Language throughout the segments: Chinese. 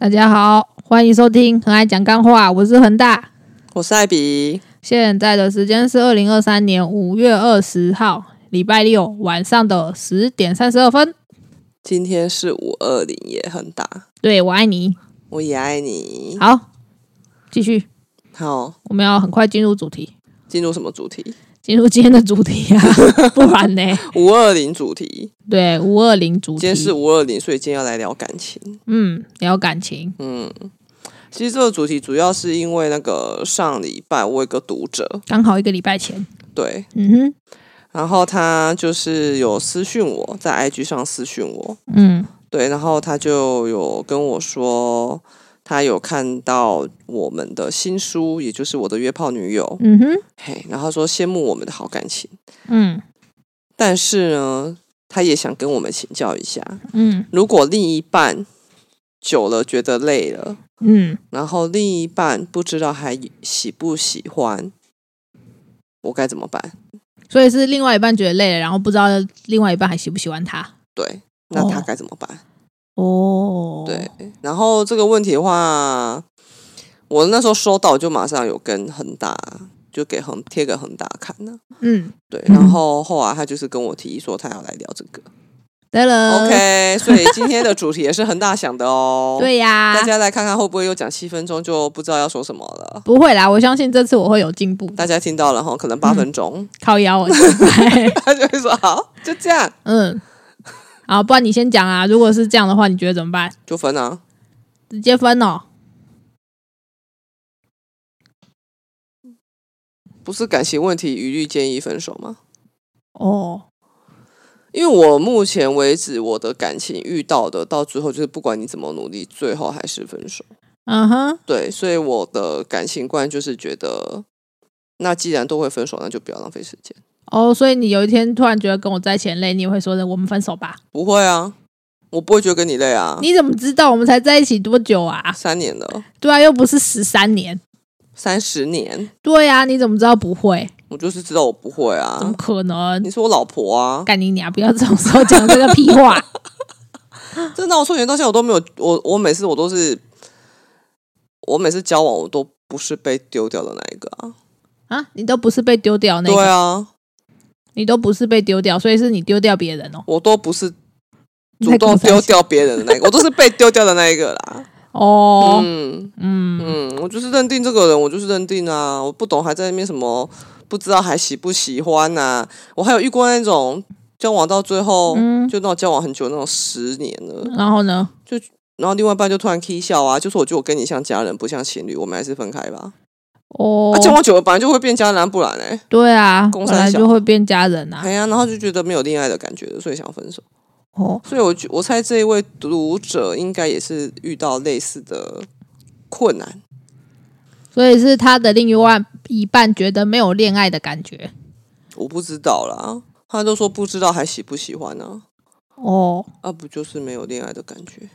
大家好，欢迎收听《很爱讲干话》，我是恒大。我是艾比，现在的时间是二零二三年五月二十号，礼拜六晚上的十点三十二分。今天是五二零，也很大，对我爱你，我也爱你。好，继续，好，我们要很快进入主题，进入什么主题？进入今天的主题啊，不然呢？五二零主题，对，五二零主题，今天是五二零，所以今天要来聊感情。嗯，聊感情，嗯，其实这个主题主要是因为那个上礼拜我有一个读者，刚好一个礼拜前，对，嗯哼，然后他就是有私讯我在 IG 上私讯我，嗯。对，然后他就有跟我说，他有看到我们的新书，也就是我的约炮女友，嗯哼，嘿，然后说羡慕我们的好感情。嗯但是呢，他也想跟我们请教一下，嗯如果另一半久了觉得累了，嗯，然后另一半不知道还喜不喜欢，我该怎么办？所以是另外一半觉得累了，然后不知道另外一半还喜不喜欢他。对，那他哦该怎么办？哦，对，然后这个问题的话，我那时候收到就马上有跟恒大，就给恒贴给恒大看呢。嗯，对，嗯然后后来他就是跟我提议说他要来聊这个。对了 OK，所以今天的主题也是恒大想的哦。对呀、大家来看看会不会又讲七分钟就不知道要说什么了。不会啦，我相信这次我会有进步。大家听到了哈，可能八分钟，靠腰 他就会说好，就这样，嗯，好，不然你先讲啊。如果是这样的话，你觉得怎么办？就分啊。直接分哦。不是感情问题，一律建议分手吗？哦，因为我目前为止，我的感情遇到的，到最后就是不管你怎么努力，最后还是分手。嗯哼，对，所以我的感情观就是觉得，那既然都会分手，那就不要浪费时间。哦，所以你有一天突然觉得跟我在一起很累，你也会说的我们分手吧？不会啊，我不会觉得跟你累啊。你怎么知道我们才在一起多久啊？三年了，对啊，又不是十三年。三十年，对啊，你怎么知道不会？我就是知道我不会啊怎么啊。可能？你是我老婆啊，干你娘！不要这种时候讲这个屁话。真的，我从前到现在我都没有，我我每次我都是，我每次交往我都不是被丢掉的那一个啊。啊，你都不是被丢掉那个，对啊，你都不是被丢掉，所以是你丢掉别人哦。我都不是主动丢掉别人的那一个，我都是被丢掉的那一个啦。哦，嗯嗯嗯，我就是认定这个人，我就是认定啊，我不懂还在那边什么不知道还喜不喜欢呐、我还有遇过那种交往到最后，嗯就那种交往很久那种十年了，然后呢？就然后另外一半就突然 k 笑啊，就说我觉得我跟你像家人不像情侣，我们还是分开吧。哦啊，，交往久了本来就会变家人啊，不然嘞，对啊，本来就会变家人啊哎。呀，然后就觉得没有恋爱的感觉了，所以想分手。哦，所以我觉我猜这一位读者应该也是遇到类似的困难。所以是他的另一半一半觉得没有恋爱的感觉。我不知道啦，他都说不知道还喜不喜欢呢、哦啊？不就是没有恋爱的感觉？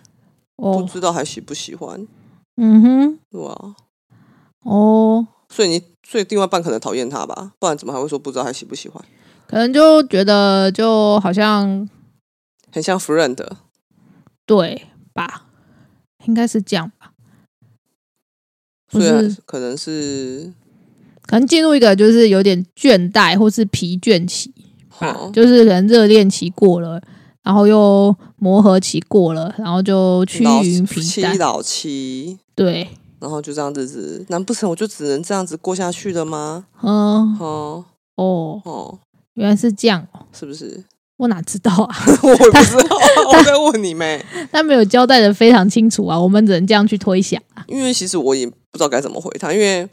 不哦，知道还喜不喜欢，嗯哼，对吧？哦，所以你所以另外一半可能讨厌他吧，不然怎么还会说不知道还喜不喜欢？可能就觉得就好像很像 friend，对吧？应该是这样吧。不所以是，可能是可能进入一个就是有点倦怠或是疲倦期吧，哦就是可能热恋期过了，然后又磨合期过了，然后就趋于平淡。妻老妻，对，然后就这样日子，难不成我就只能这样子过下去了吗？嗯，哦哦，哦，原来是这样哦，是不是？我哪知道啊？我也不知道，我在问你妹。他没有交代的非常清楚啊，我们只能这样去推想啊，因为其实我也不知道该怎么回他，因为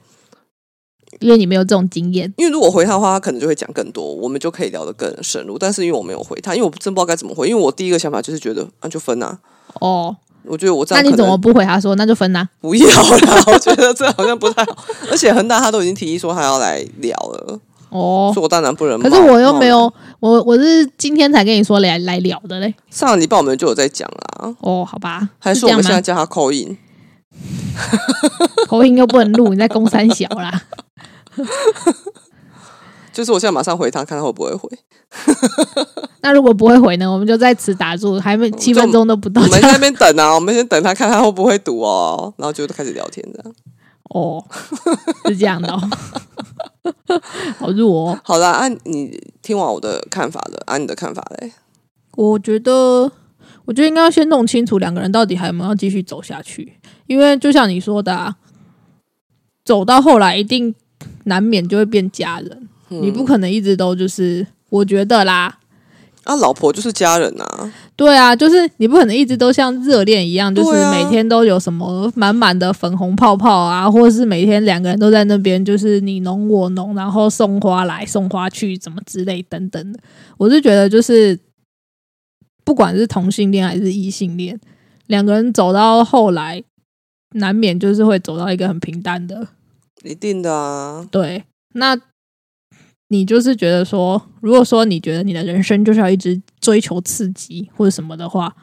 因为你没有这种经验。因为如果回他的话，他可能就会讲更多，我们就可以聊得更深入。但是因为我没有回他，因为我真不知道该怎么回，因为我第一个想法就是觉得啊，就分啊。哦，我觉得我这那你怎么不回他说那就分呐、不要啦？我觉得这好像不太好。而且恒大他都已经提议说他要来聊了，哦所以，我当然不能。可是我又没有，我我是今天才跟你说来来聊的嘞。上个礼拜我们就有在讲啦，哦，好吧，还？是我们现在叫他口音？口音又不能录，你在公三小啦。就是我现在马上回他，看他会不会回。那如果不会回呢？我们就在此打住，还没七分钟都不到我。们在那边等啊，我们先等他看他会不会读哦，然后就开始聊天这样。哦，是这样的、哦，好弱、哦。好啦，按、你听完我的看法了，按、你的看法嘞？我觉得，我觉得应该要先弄清楚两个人到底还有没有要继续走下去，因为就像你说的、啊，走到后来一定难免就会变家人，你不可能一直都就是，我觉得啦，啊，老婆就是家人啊，对啊，就是你不可能一直都像热恋一样，就是每天都有什么满满的粉红泡泡啊，或者是每天两个人都在那边就是你侬我侬，然后送花来送花去，怎么之类等等的。我是觉得就是不管是同性恋还是异性恋，两个人走到后来，难免就是会走到一个很平淡的。一定的啊。对，那你就是觉得说，如果说你觉得你的人生就是要一直追求刺激或者什么的话，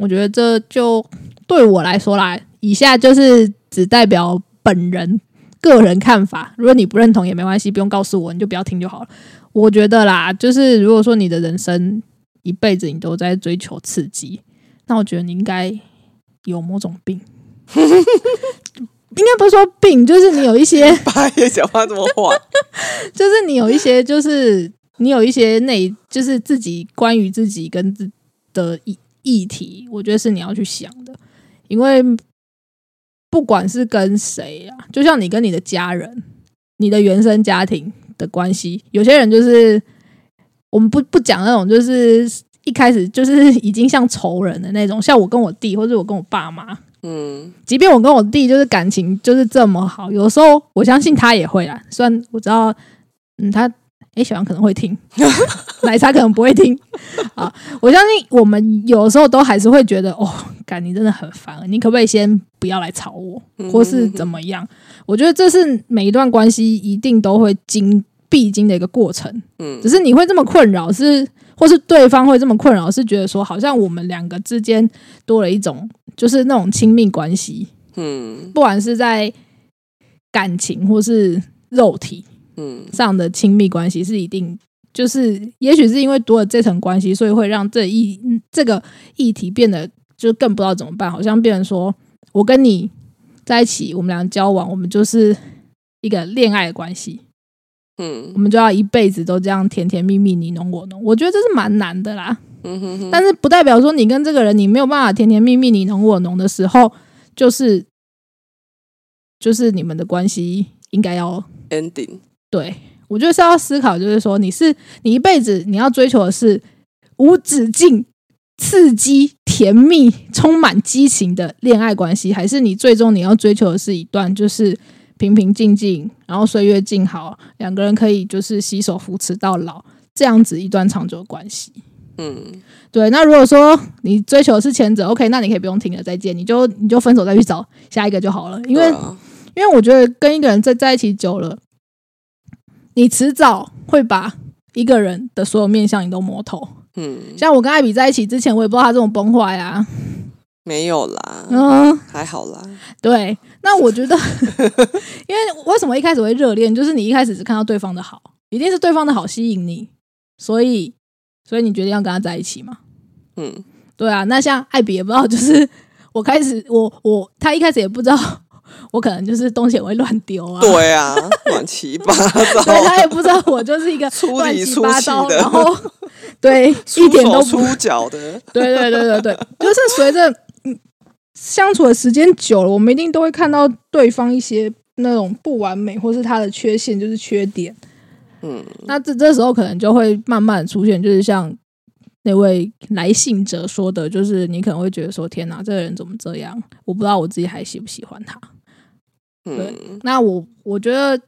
我觉得这就对我来说啦，以下就是只代表本人个人看法。如果你不认同也没关系，不用告诉我，你就不要听就好了。我觉得啦，就是如果说你的人生一辈子你都在追求刺激，那我觉得你应该有某种病。应该不是说病，就是你有一些 八爷讲话这么话，就是你有一些，就是你有一些内，就是自己关于自己跟自的议议题，我觉得是你要去想的，因为不管是跟谁啊，就像你跟你的家人、你的原生家庭的关系，有些人就是我们不不讲那种，就是一开始就是已经像仇人的那种，像我跟我弟，或者我跟我爸妈，嗯，即便我跟我弟就是感情就是这么好，有时候我相信他也会啦。虽然我知道，嗯，他诶，喜欢可能会听，奶茶可能不会听 啊。我相信我们有时候都还是会觉得，哦，感你真的很烦，你可不可以先不要来吵我，或是怎么样？我觉得这是每一段关系一定都会经必经的一个过程。嗯只是你会这么困扰是。或是对方会这么困扰，是觉得说好像我们两个之间多了一种，就是那种亲密关系，嗯不管是在感情或是肉体嗯上的亲密关系，是一定就是，也许是因为多了这层关系，所以会让这一嗯这个议题变得就更不知道怎么办，好像变成说我跟你在一起，我们俩交往，我们就是一个恋爱的关系，嗯。我们就要一辈子都这样甜甜蜜蜜，你侬我侬，我觉得这是蛮难的啦。嗯哼哼，但是不代表说你跟这个人你没有办法甜甜蜜蜜你侬我侬的时候，就是就是你们的关系应该要 ending，对我觉得是要思考，就是说你是你一辈子你要追求的是无止境、刺激、甜蜜、充满激情的恋爱关系，还是你最终你要追求的是一段就是平平静静，然后岁月静好，两个人可以就是携手扶持到老，这样子一段长久的关系。嗯对，那如果说你追求的是前者，OK，那你可以不用听了，再见，你就你就分手再去找下一个就好了。因为、啊因为我觉得跟一个人在在一起久了，你迟早会把一个人的所有面相你都摸透。嗯，像我跟艾比在一起之前，我也不知道他这种崩坏啊。没有啦，嗯，还好啦，对。那我觉得，因为为什么一开始会热恋，就是你一开始只看到对方的好，一定是对方的好吸引你，所以所以你决定要跟他在一起嘛。嗯。对啊，那像艾比也不知道，就是我开始，我我他一开始也不知道，我可能就是东西也会乱丢啊，对啊，乱七八糟，对他也不知道我就是一个粗乱七八糟，的。然后对一点都不，出脚的，对对对对对，就是随着嗯相处的时间久了，我们一定都会看到对方一些那种不完美，或是他的缺陷，就是缺点。嗯那这这时候可能就会慢慢出现，就是像那位来信者说的，就是你可能会觉得说：“天哪，这个人怎么这样？我不知道我自己还喜不喜欢他。”嗯那我我觉得，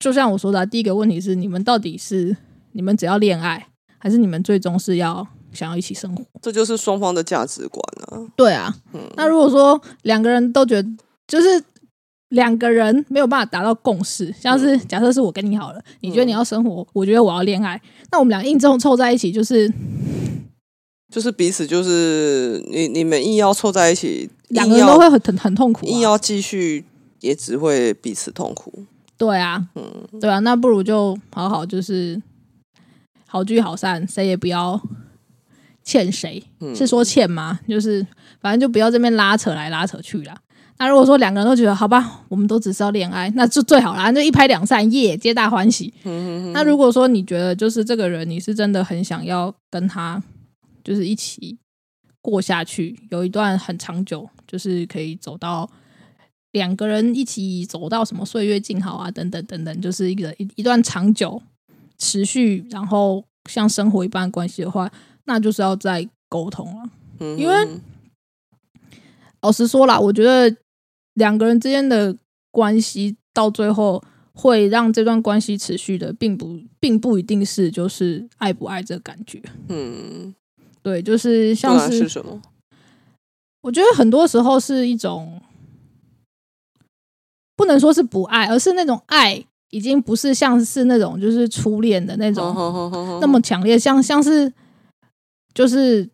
就像我说的啊、第一个问题是，你们到底是你们只要恋爱，还是你们最终是要想要一起生活？这就是双方的价值观啊，对啊，嗯。那如果说两个人都觉得，就是两个人没有办法达到共识，像是假设是我跟你好了，你觉得你要生活，我觉得我要恋爱，那我们俩硬凑凑在一起，就是就是彼此就是你你们硬要凑在一起，两个人都会很很很痛苦、啊。硬要继续，也只会彼此痛苦。对啊，嗯，对啊，那不如就好好就是好聚好散，谁也不要欠谁，嗯是说欠吗？就是反正就不要这边拉扯来拉扯去啦。那如果说两个人都觉得好吧，我们都只是要恋爱，那就最好啦，就一拍两散，耶，皆大欢喜。嗯那如果说你觉得就是这个人，你是真的很想要跟他就是一起过下去，有一段很长久，就是可以走到两个人一起走到什么岁月静好啊，等等等等，就是一个一一段长久、持续，然后像生活一般的关系的话，那就是要再沟通了。嗯因为老实说啦，我觉得两个人之间的关系到最后会让这段关系持续的，并不并不一定是就是爱不爱这个感觉。嗯，对，就是像是什么？我觉得很多时候是一种不能说是不爱，而是那种爱已经不是像是那种就是初恋的那种那那么强烈，像像是就是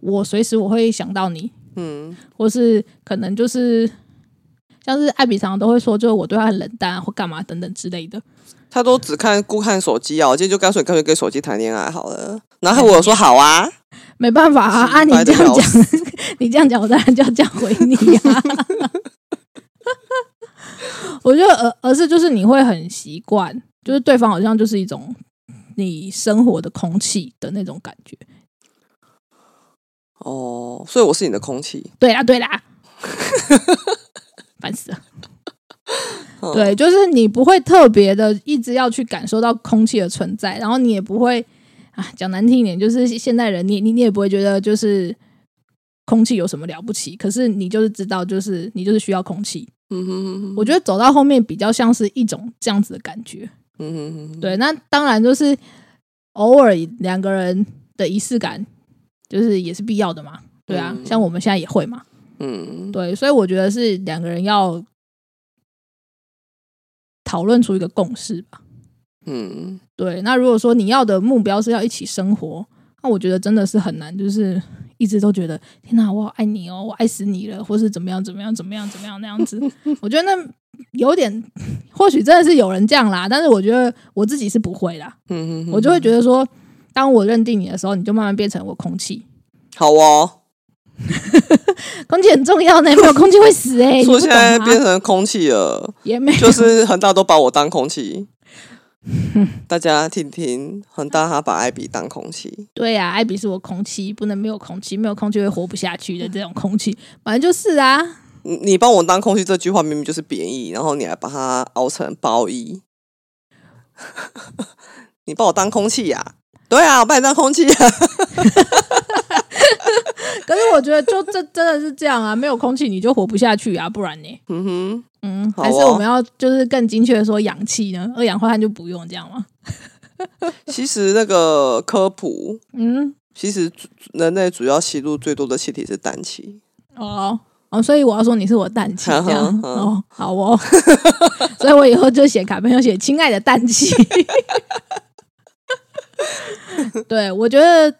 我随时我会想到你，嗯或是可能就是像是艾比常常都会说，就是我对他很冷淡啊或干嘛等等之类的。他都只看顾看手机啊，我今天就干脆干脆跟手机谈恋爱好了。然后我说好啊，没办法啊，啊你这样讲，你这样讲，我当然就要这样回你呀、我觉得，而而是就是你会很习惯，就是对方好像就是一种你生活的空气的那种感觉。哦，所以我是你的空气。对啦，对啦，烦死了。嗯对，就是你不会特别的一直要去感受到空气的存在，然后你也不会啊，讲难听一点，就是现代人，你你你也不会觉得就是空气有什么了不起，可是你就是知道，就是你就是需要空气。嗯哼哼哼，我觉得走到后面比较像是一种这样子的感觉。嗯哼哼哼，对，那当然就是偶尔两个人的仪式感，就是也是必要的嘛。对啊，嗯像我们现在也会嘛。嗯对，所以我觉得是两个人要讨论出一个共识吧。嗯对，那如果说你要的目标是要一起生活，那我觉得真的是很难，就是一直都觉得天哪，我好爱你哦，我爱死你了，或是怎么样怎么样怎么样怎么样那样子。我觉得那有点，或许真的是有人这样啦，但是我觉得我自己是不会啦，嗯哼，我就会觉得说，当我认定你的时候，你就慢慢变成我空气。好哦。空气很重要呢，没有空气会死哎、说现在吗变成空气了，也没有就是恒大都把我当空气。大家听听，恒大他把艾比当空气。对呀、艾比是我空气，不能没有空气，没有空气会活不下去的这种空气，反正就是啊。你你帮我当空气这句话明明就是贬义，然后你还把它熬成褒义。你把我当空气呀、对啊，我把你当空气啊、可是我觉得，就这真的是这样啊，没有空气你就活不下去啊，不然呢？嗯哼，嗯，哦还是我们要就是更精确的说氧气呢？二氧化碳就不用这样吗？其实那个科普，嗯，其实人类主要吸入最多的气体是氮气。哦哦，所以我要说你是我氮气这样嗯嗯哦，好哦，所以我以后就写卡片要写亲爱的氮气。对，我觉得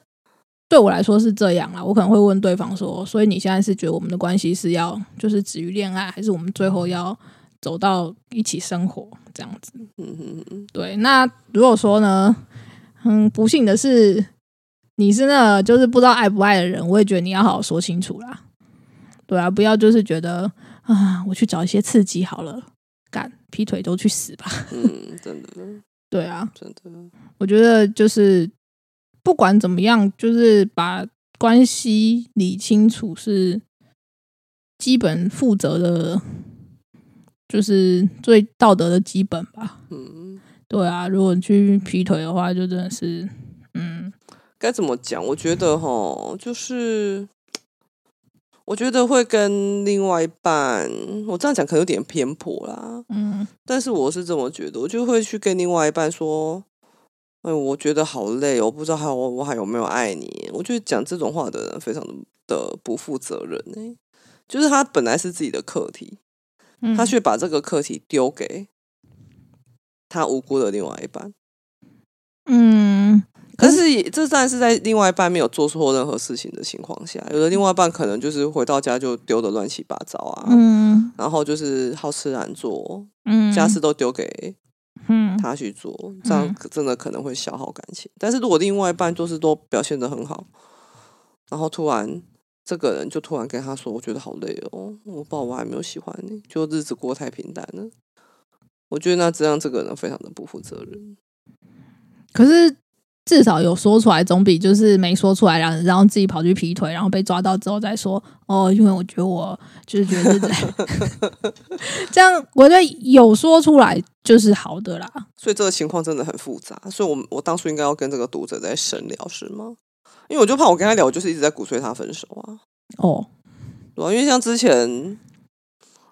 对我来说是这样啦。我可能会问对方说，所以你现在是觉得我们的关系是要就是止于恋爱，还是我们最后要走到一起生活这样子？嗯嗯嗯，对，那如果说呢，嗯，不幸的是你是那个就是不知道爱不爱的人，我也觉得你要好好说清楚啦。对啊，不要就是觉得啊，我去找一些刺激好了，干劈腿都去死吧。嗯，真的，对啊，真的，我觉得就是不管怎么样，就是把关系理清楚是基本负责的，就是最道德的基本吧。嗯，对啊，如果去劈腿的话，就真的是，嗯，该怎么讲？我觉得哈，就是我觉得会跟另外一半，我这样讲可能有点偏颇啦，嗯但是我是这么觉得，我就会去跟另外一半说，哎，我觉得好累哦，我不知道还有我我还有没有爱你。我觉得讲这种话的人非常的的不负责任呢、就是他本来是自己的课题，嗯，他却把这个课题丢给他无辜的另外一半。嗯，可是也这当然是在另外一半没有做错任何事情的情况下，有的另外一半可能就是回到家就丢的乱七八糟啊，嗯然后就是好吃懒做，嗯，家事都丢给嗯他去做，这样真的可能会消耗感情。但是如果另外一半就是都表现的很好，然后突然这个人就突然跟他说：“我觉得好累哦，我不知道我还没有喜欢你，就日子过太平淡了。”我觉得那这样这个人非常的不负责任。可是至少有说出来，总比就是没说出来，然后然后自己跑去劈腿，然后被抓到之后再说哦，因为我觉得我就是觉得这 样，我觉得有说出来就是好的啦。所以这个情况真的很复杂，所以我我当初应该要跟这个读者在深聊是吗？因为我就怕我跟他聊，我就是一直在鼓吹他分手啊，哦，对啊、因为像之前，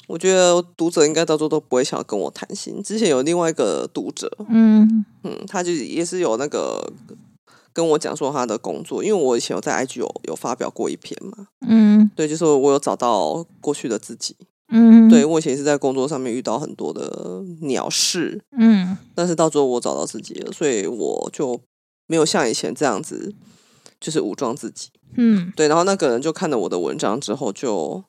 我觉得读者应该到时候都不会想要跟我谈心。之前有另外一个读者，嗯嗯，他就也是有那个跟我讲说他的工作，因为我以前有在 IG 有有发表过一篇嘛，嗯对，就是我有找到过去的自己，嗯，对我以前是在工作上面遇到很多的鸟事，嗯但是到最后我找到自己了，所以我就没有像以前这样子，就是武装自己。嗯对，然后那个人就看了我的文章之后，就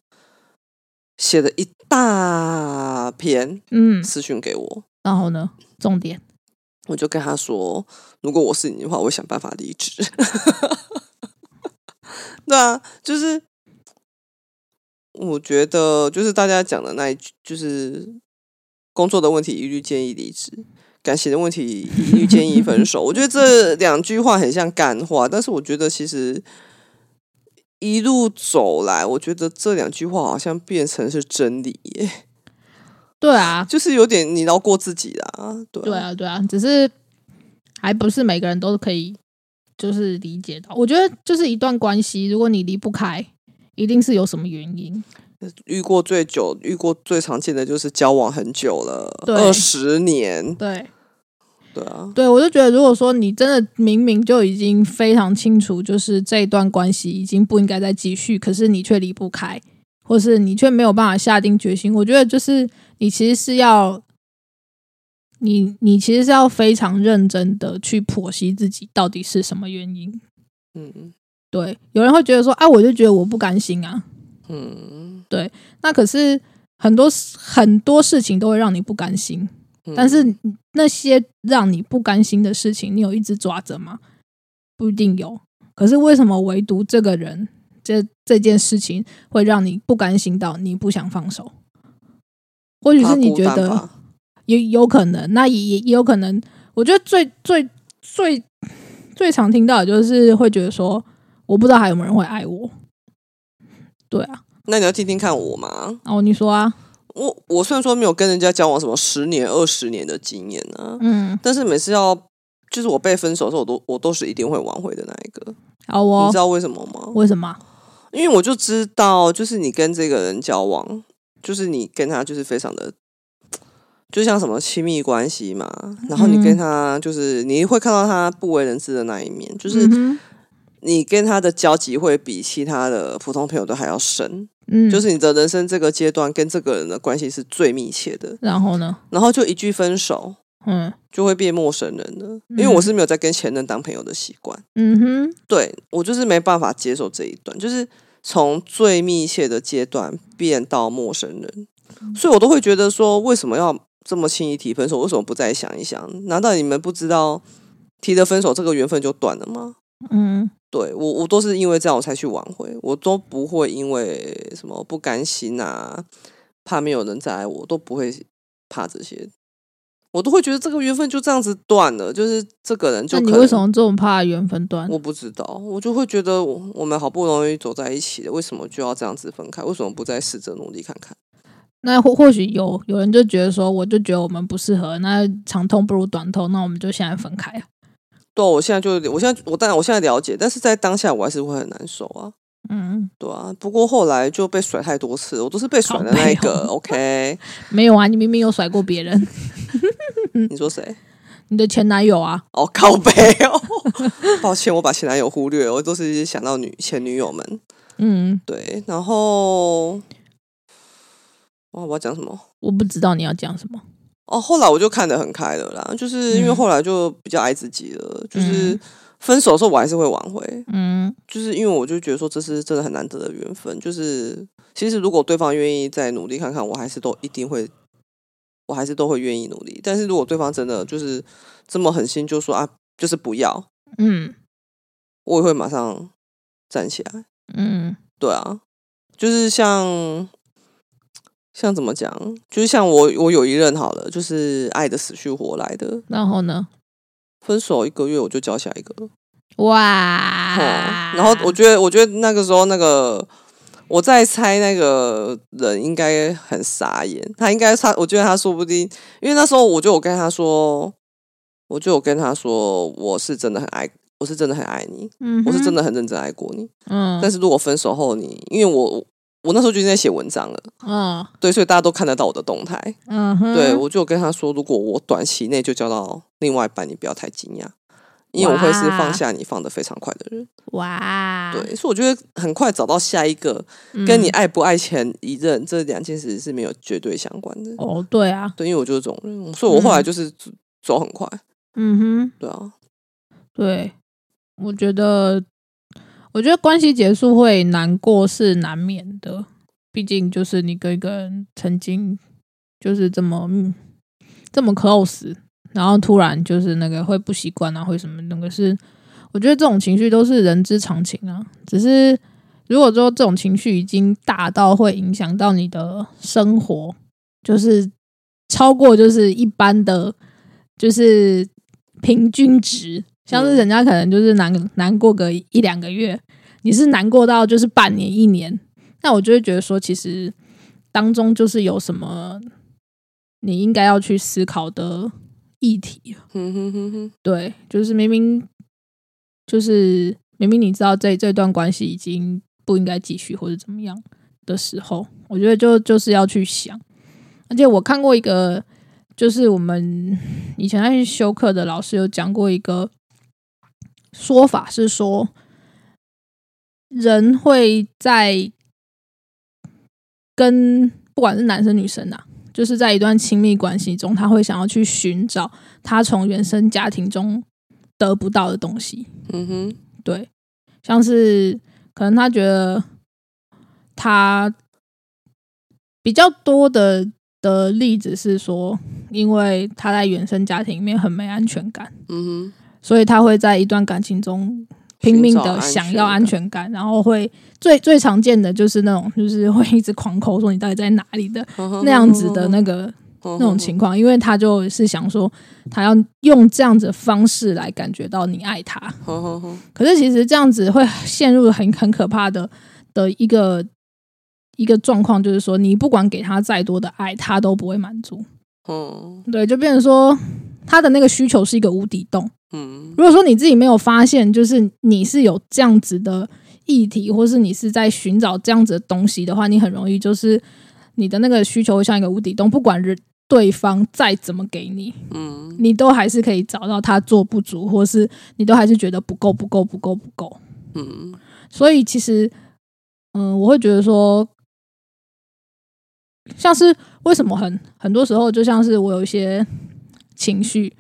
写了一大篇嗯，私讯给我，然后呢，重点，我就跟他说，如果我是你的话，我会想办法离职。对啊，就是我觉得，就是大家讲的那一句，就是工作的问题一律建议离职，感情的问题一律建议分手。我觉得这两句话很像干话，但是我觉得其实一路走来，我觉得这两句话好像变成是真理耶，对啊，就是有点你饶过自己啦。对对啊，对啊，只是还不是每个人都可以就是理解到。我觉得就是一段关系，如果你离不开，一定是有什么原因。遇过最久、遇过最常见的就是交往很久了，二十年，对，对啊，对我就觉得，如果说你真的明明就已经非常清楚，就是这一段关系已经不应该再继续，可是你却离不开，或是你却没有办法下定决心，我觉得就是你其实是要。你你其实是要非常认真的去剖析自己到底是什么原因。嗯对，有人会觉得说，啊，我就觉得我不甘心啊。嗯，对那可是很多很多事情都会让你不甘心，嗯但是那些让你不甘心的事情，你有一直抓着吗？不一定有。可是为什么唯独这个人这这件事情会让你不甘心到你不想放手？或许是你觉得怕孤单吧也有可能，那也也也有可能。我觉得最最最最常听到的就是会觉得说，我不知道还有没有人会爱我。对啊，那你要听听看我吗。哦，你说啊，我我虽然说没有跟人家交往什么十年、二十年的经验啊，嗯，但是每次要就是我被分手的时候，我都我都是一定会挽回的那一个。好哦你知，道为什么吗？为什么？因为我就知道，就是你跟这个人交往，就是你跟他就是非常的，就像什么亲密关系嘛。然后你跟嗯他就是你会看到他不为人知的那一面，就是嗯你跟他的交集会比其他的普通朋友都还要深。嗯，就是你的人生这个阶段跟这个人的关系是最密切的。然后呢？然后就一句分手，嗯就会变陌生人了。因为我是没有在跟前任当朋友的习惯。嗯哼，对我就是没办法接受这一段，就是从最密切的阶段变到陌生人，所以我都会觉得说，为什么要这么轻易提分手？为什么不再想一想？难道你们不知道提了分手，这个缘分就断了吗？嗯对我，我都是因为这样我才去挽回，我都不会因为什么不甘心啊，怕没有人再爱我，都不会怕这些，我都会觉得这个缘分就这样子断了，就是这个人就那你为什么这么怕缘分断？我不知道，我就会觉得我我们好不容易走在一起了，为什么就要这样子分开？为什么不再试着努力看看？那或或许有有人就觉得说，我就觉得我们不适合，那长痛不如短痛，那我们就现在分开啊。对啊，我现在就我现在我当然我现在了解，但是在当下我还是会很难受啊，嗯，对啊。不过后来就被甩太多次，我都是被甩的那一个。OK，没有啊，你明明有甩过别人，你说谁？你的前男友啊。哦，靠背哦，抱歉，我把前男友忽略了，我都是想到女前女友们。嗯，对，然后哇，我要讲什么？我不知道你要讲什么。哦，后来我就看得很开了啦，就是因为嗯后来就比较爱自己了，就是嗯分手的时候我还是会挽回，嗯就是因为我就觉得说这是真的很难得的缘分，就是其实如果对方愿意再努力看看，我还是都一定会，我还是都会愿意努力。但是如果对方真的就是这么狠心，就说啊，就是不要，嗯我也会马上站起来。嗯对啊，就是像像怎么讲，就是像我我有一任好了，就是爱的死去活来的，然后呢？分手一个月我就交下一个了。哇！哦，然后我觉得，我觉得那个时候那个我在猜那个人应该很傻眼，他应该他，我觉得他说不定，因为那时候我就有跟他说，我就有跟他说，我是真的很爱，我是真的很爱你，嗯，我是真的很认真爱过你。嗯，但是如果分手后你，因为我我那时候就已经在写文章了，嗯对，所以大家都看得到我的动态。嗯哼，对我就跟他说，如果我短期内就交到另外一半，你不要太惊讶。因为我会是放下你放的非常快的人，哇，对，所以我觉得很快找到下一个，嗯，跟你爱不爱前一任这两件事是没有绝对相关的。哦，对啊，对，因为我就是这种人，所以我后来就是走走很快。嗯哼，对啊，对，我觉得，我觉得关系结束会难过是难免的，毕竟就是你跟一个人曾经就是这么这么 close，然后突然就是那个会不习惯啊，会什么那个是，我觉得这种情绪都是人之常情啊，只是如果说这种情绪已经大到会影响到你的生活，就是超过就是一般的，就是平均值，像是人家可能就是难难过个一两个月，你是难过到就是半年一年，那我就会觉得说，其实当中就是有什么你应该要去思考的议题。哼哼哼哼，对，就是明明就是明明你知道这这段关系已经不应该继续或者怎么样的时候，我觉得就就是要去想。而且我看过一个，就是我们以前在修课的老师有讲过一个说法，是说人会在跟不管是男生女生啊，就是在一段亲密关系中，他会想要去寻找他从原生家庭中得不到的东西。嗯哼，对，像是可能他觉得他比较多的的例子是说，因为他在原生家庭里面很没安全感，嗯哼，所以他会在一段感情中拼命的想要安全感，然后会最最常见的就是那种就是会一直狂口说你到底在哪里的那样子的那个那那种情况，因为他就是想说他要用这样子的方式来感觉到你爱他，可是其实这样子会陷入很很可怕的的一个一个状况，就是说你不管给他再多的爱，他都不会满足。嗯对，就变成说他的那个需求是一个无底洞。嗯如果说你自己没有发现，就是你是有这样子的议题，或是你是在寻找这样子的东西的话，你很容易就是你的那个需求会像一个无底洞，不管人对方再怎么给你，嗯你都还是可以找到他做不足，或是你都还是觉得不够、不够、不够、不够。嗯所以其实，嗯，我会觉得说，像是为什么很很多时候，就像是我有一些情绪，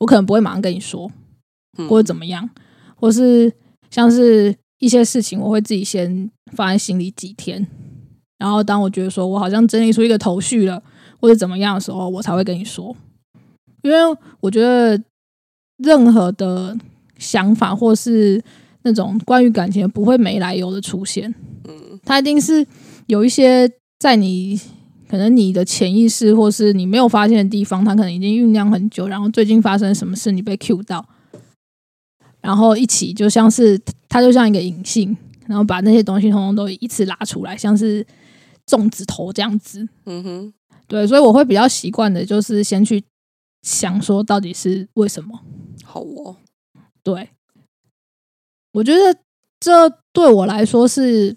我可能不会马上跟你说，嗯。或者怎么样，或是像是一些事情，我会自己先放在心里几天，然后当我觉得说我好像整理出一个头绪了，或者怎么样的时候，我才会跟你说，因为我觉得任何的想法或是那种关于感情不会没来由的出现，嗯。它一定是有一些在你可能你的潜意识或是你没有发现的地方，它可能已经酝酿很久，然后最近发生什么事，你被 Q 到，然后一起就像是它就像一个隐性，然后把那些东西通通都一次拉出来，像是粽子头这样子。嗯哼，对，所以我会比较习惯的就是先去想说到底是为什么。好哦，对，我觉得这对我来说是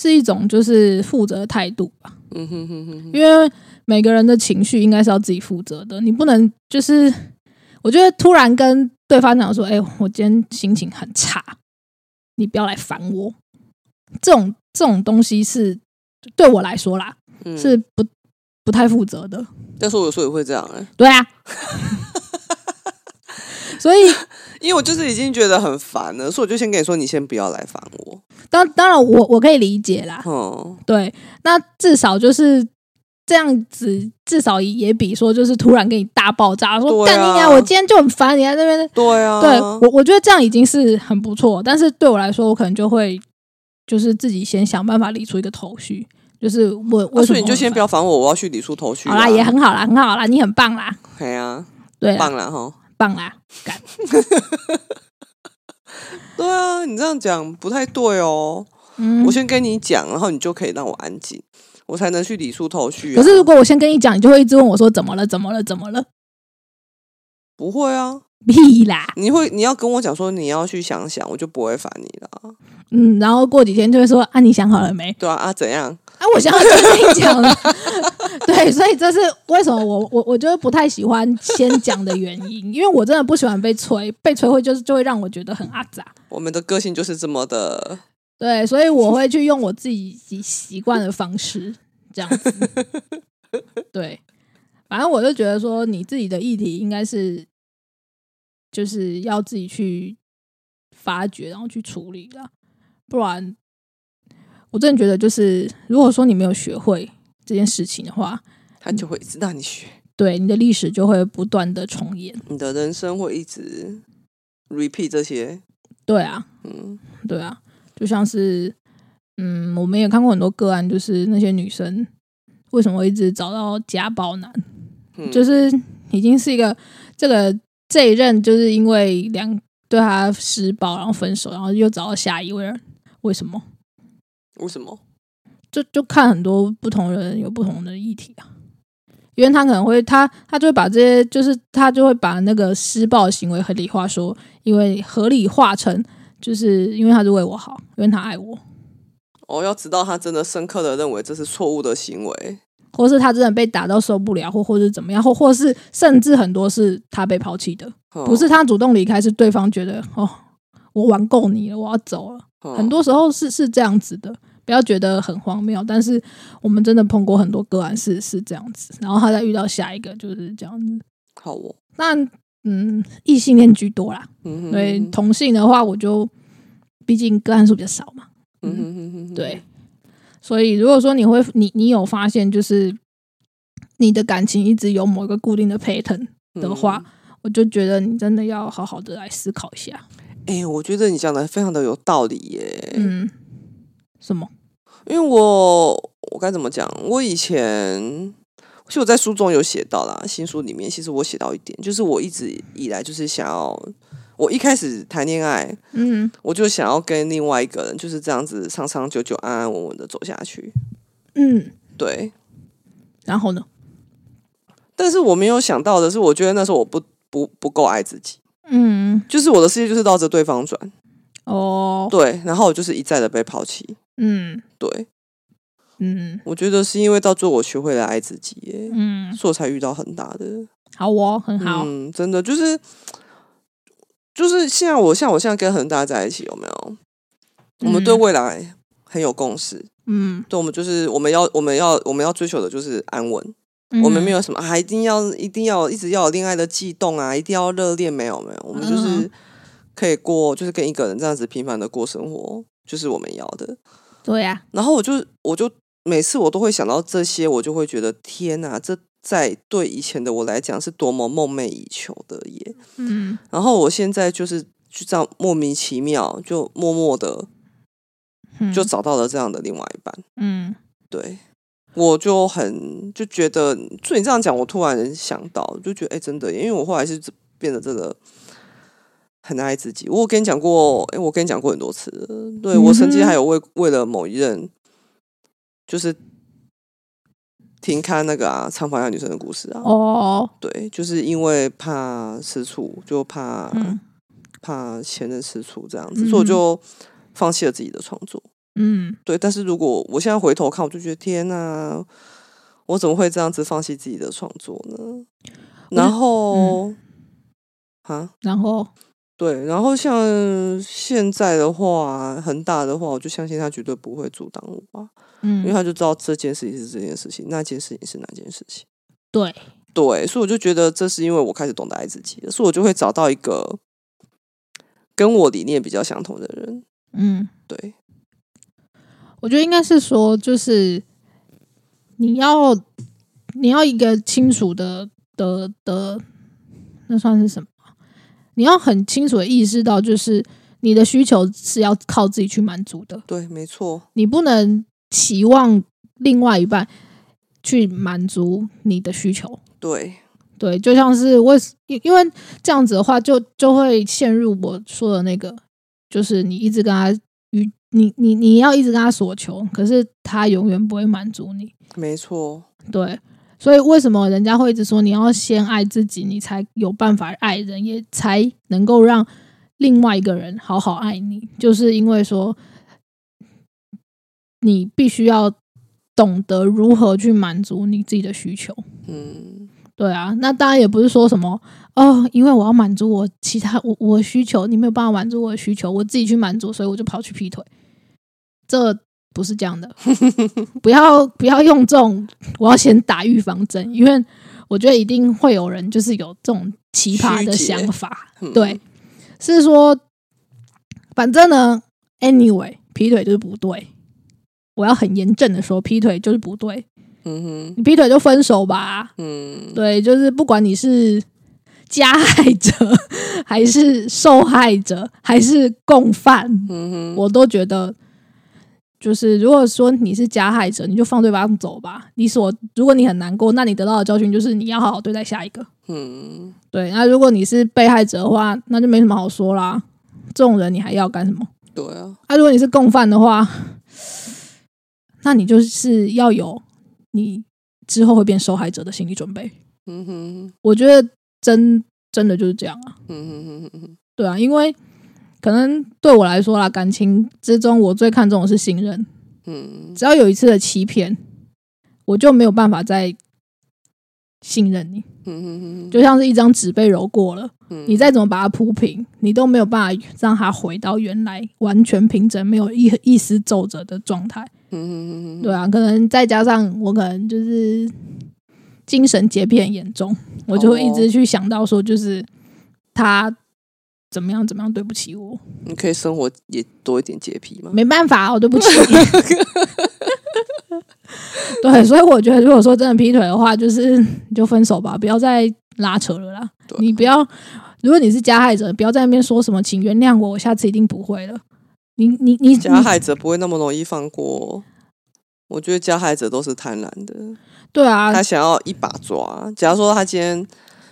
是一种就是负责的态度吧，嗯哼哼哼哼，因为每个人的情绪应该是要自己负责的，你不能就是我觉得突然跟对方讲说，哎、我今天心情很差，你不要来烦我，这种这种东西是对我来说啦，嗯。是不不太负责的。但是我有时候也会这样哎、对啊，所以 因为我就是已经觉得很烦了，所以我就先跟你说，你先不要来烦我。当当然我我可以理解啦，嗯，对，那至少就是这样子，至少也比说就是突然给你大爆炸，说对啊干你啊，我今天就很烦你在那边。对啊，对我我觉得这样已经是很不错，但是对我来说，我可能就会就是自己先想办法理出一个头绪，就是我啊所以你就先不要烦我，我要去理出头绪。好啦，也很好啦，很好啦，你很棒啦，对啊，对，棒了哈。棒啦，干 对啊，你这样讲不太对哦。嗯我。先跟你讲，然后你就可以让我安静，我才能去理出头绪、啊。可是如果我先跟你讲，你就会一直问我说怎么了，怎么了，怎么了？不会啊，屁啦，你会你要跟我讲说你要去想想，我就不会烦你了。嗯，然后过几天就会说啊，你想好了没？对啊啊，怎样？啊，我想要跟你讲了，对，所以这是为什么我我我就是不太喜欢先讲的原因，因为我真的不喜欢被催，被催会就是就会让我觉得很阿杂，我们的个性就是这么的，对，所以我会去用我自己习习惯的方式这样子，对，反正我就觉得说你自己的议题应该是就是要自己去发掘，然后去处理的，不然我真的觉得就是如果说你没有学会这件事情的话，他就会一直让你学，对你的历史就会不断的重演。你的人生会一直 repeat 这些。对啊，嗯，对啊，就像是嗯，我们也看过很多个案，就是那些女生为什么会一直找到家暴男，嗯就是已经是一个这个这一任就是因为两对他施暴，然后分手，然后又找到下一位人，为什么？为什么？就就看很多不同人有不同的议题啊。因为他可能会，他他就会把这些，就是他就会把那个施暴行为合理化说，因为合理化成，就是因为他是为我好，因为他爱我，哦，要知道他真的深刻的认为这是错误的行为。或是他真的被打到受不了，或或是怎么样，或或是甚至很多是他被抛弃的，嗯不是他主动离开，是对方觉得哦，我玩够你了，我要走了。嗯很多时候是是这样子的，不要觉得很荒谬，但是我们真的碰过很多个案是是这样子，然后他再遇到下一个就是这样子。好哦，那嗯，异性恋居多啦，嗯哼对同性的话，我就毕竟个案数比较少嘛，嗯哼哼哼哼。对，所以如果说你会你你有发现就是你的感情一直有某一个固定的 pattern 的话，我就觉得你真的要好好的来思考一下，哎、我觉得你讲的非常的有道理耶。嗯，什么？因为我我该怎么讲？我以前其实我在书中有写到啦，新书里面其实我写到一点，就是我一直以来就是想要，我一开始谈恋爱，嗯我就想要跟另外一个人就是这样子长长久久、安安稳稳的走下去。嗯，对，然后呢？但是我没有想到的是，我觉得那时候我不不不够爱自己，嗯，就是我的世界就是绕着对方转，哦，对，然后我就是一再的被抛弃，嗯。对。嗯。我觉得是因为到最后我学会了爱自己耶，嗯，所以我才遇到很大的。好哦，很好，嗯，真的就是就是现在我像我现在跟恒大在一起，有没有？我们对嗯。未来很有共识，嗯，对我们就是我们要我们要我们要追求的就是安稳，我们没有，什么啊，一定要一定要一直要有恋爱的悸动啊，一定要热恋，没有没有，我们就是嗯可以过就是跟一个人这样子平凡的过生活，就是我们要的。对呀，然后我就我就每次我都会想到这些，我就会觉得天哪，这在对以前的我来讲是多么梦寐以求的耶。嗯然后我现在就是就这样莫名其妙，就默默的嗯就找到了这样的另外一半。嗯对，我就很就觉得，就你这样讲，我突然想到，就觉得哎、真的，因为我后来是变得真的很爱自己。我有跟你讲过，哎、我跟你讲过很多次了，对我曾经还有为为了某一任，就是停刊那个啊长发女生的故事啊。哦，对，就是因为怕吃醋，就怕、嗯。怕前任吃醋这样子，所以我嗯就放弃了自己的创作。嗯。对，但是如果我现在回头看，我就觉得天哪，我怎么会这样子放弃自己的创作呢？然后，啊、然后对，然后像现在的话，恒大的话，我就相信他绝对不会阻挡我嗯，因为嗯，他就知道这件事情是这件事情，那件事情是那件事情。对，对，所以我就觉得这是因为我开始懂得爱自己了，所以我就会找到一个跟我理念比较相同的人。嗯，对，我觉得应该是说，就是你要你要一个清楚的的的，那算是什么？你要很清楚的意识到，就是你的需求是要靠自己去满足的，对，没错，你不能期望另外一半去满足你的需求。对，对，就像是为因因为这样子的话，就就会陷入我说的那个，就是你一直跟他与你你你要一直跟他索求，可是他永远不会满足你。没错，对，所以为什么人家会一直说你要先爱自己，你才有办法爱人，也才能够让另外一个人好好爱你，就是因为说你必须要懂得如何去满足你自己的需求。嗯，对啊，那当然也不是说什么哦，因为我要满足我其他我我需求，你没有办法满足我的需求，我自己去满足，所以我就跑去劈腿。这不是这样的，不要不要用这种我要先打预防针，因为我觉得一定会有人就是有这种奇葩的想法。嗯对，是说反正呢，anyway，劈腿就是不对。我要很严正的说，劈腿就是不对。嗯哼，你劈腿就分手吧。嗯，对，就是不管你是加害者，还是受害者，还是共犯，嗯哼，我都觉得，就是如果说你是加害者，你就放对方走吧。你所如果你很难过，那你得到的教训就是你要好好对待下一个。嗯，对，那如果你是被害者的话，那就没什么好说啦。这种人你还要干什么？对啊，啊，如果你是共犯的话，那你就是要有你之后会变受害者的心理准备。嗯哼，我觉得真真的就是这样啊，嗯哼哼哼哼，对啊，因为可能对我来说啦，感情之中我最看重的是信任，嗯，只要有一次的欺骗，我就没有办法再信任你，就像是一张纸被揉过了，嗯。你再怎么把它铺平，你都没有办法让它回到原来完全平整、没有一一丝皱褶的状态。对啊，可能再加上我可能就是精神洁癖很严重，我就会一直去想到说，就是他怎么样怎么样对不起我，你可以生活也多一点洁癖吗？没办法，我对不起你。对，所以我觉得，如果说真的劈腿的话，就是你就分手吧，不要再拉扯了啦。你不要，如果你是加害者，不要在那边说什么“请原谅我”，我下次一定不会了。你你你加害者不会那么容易放过。我觉得加害者都是贪婪的，对啊，他想要一把抓。假如说他今天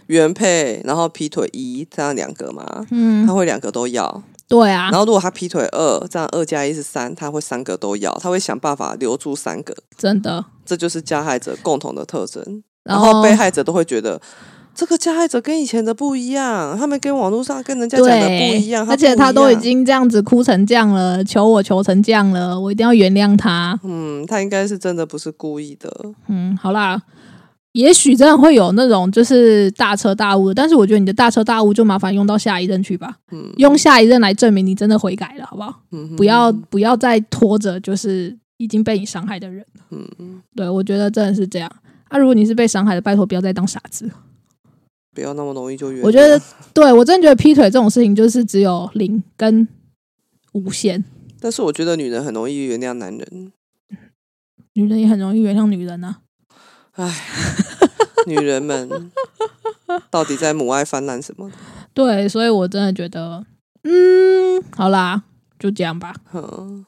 原配，然后劈腿一，这样两个嘛，嗯他，会两个都要。对啊然，后如果他劈腿二，这样二加一是三，他会三个都要，他会想办法留住三个。真的。这就是加害者共同的特征。然然后被害者都会觉得。这个加害者跟以前的不一样，他们跟网络上跟人家讲的不一样，而且他他都已经这样子哭成这样了，求我求成这样了，我一定要原谅他。嗯，他应该是真的不是故意的，嗯，好啦，也许真的会有那种就是大彻大悟的，但是我觉得你的大彻大悟就麻烦用到下一任去吧，嗯用下一任来证明你真的悔改了，好不好？不要不要再拖着就是已经被你伤害的人。嗯嗯，对我觉得真的是这样。啊，如果你是被伤害的，拜托不要再当傻子。不要那么容易就原谅。我觉得，对我真的觉得劈腿这种事情就是只有零跟无限。但是我觉得女人很容易原谅男人，女人也很容易原谅女人啊。唉，女人们到底在母爱泛滥什么？对，所以我真的觉得，嗯，好啦，就这样吧。嗯，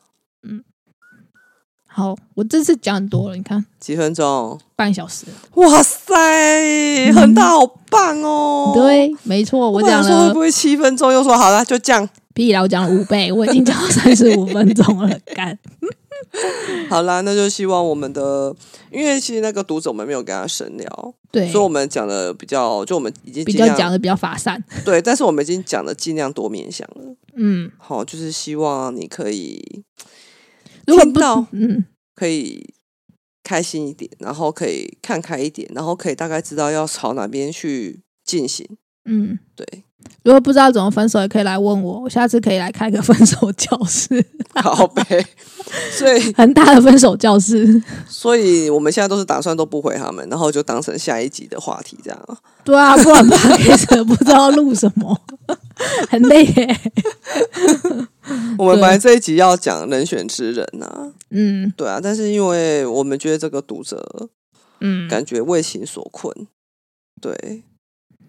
好，我这次讲很多了，你看几分钟？半小时。哇塞，很大，好棒哦！，对，没错，我讲了说会不会七分钟？又说好了，就这样。屁啦，我讲了五倍，我已经讲了三十五分钟了，干。好啦，那就希望我们的，因为其实那个读者我们没有跟他深聊，对所以，我们讲的比较，就我们已经比较讲的比较发散。对，但是我们已经讲的尽量多面向了。嗯，好，就是希望你可以如果不听到，嗯，可以开心一点，然后可以看开一点，然后可以大概知道要朝哪边去进行。嗯，对，如果不知道怎么分手，也可以来问我，我下次可以来开个分手教室，好呗。所以，很大的分手教室。所以我们现在都是打算都不回他们，然后就当成下一集的话题这样啊。对啊，不然 p o 不知道录什么，很累耶。我们本来这一集要讲人选之人啊，嗯对啊，但是因为我们觉得这个读者嗯，感觉为情所困，对，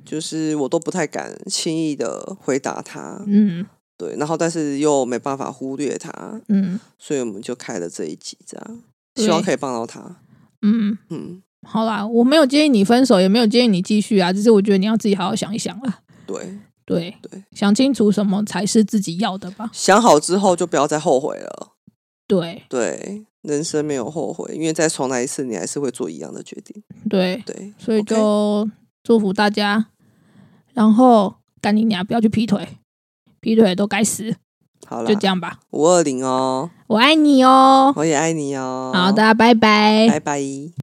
就是我都不太敢轻易的回答他，嗯对，然后但是又没办法忽略他，嗯所以我们就开了这一集，这样希望可以帮到他。嗯，嗯，好啦，我没有建议你分手，也没有建议你继续啊，只是我觉得你要自己好好想一想了。对，对对，想清楚什么才是自己要的吧。想好之后就不要再后悔了。对对，人生没有后悔，因为再重来一次，你还是会做一样的决定。对，对，所以就祝福大家，然后干你娘，不要去劈腿，劈腿都该死，好了，就这样吧。五二零哦，我爱你哦。我也爱你哦。好，大家拜拜拜拜。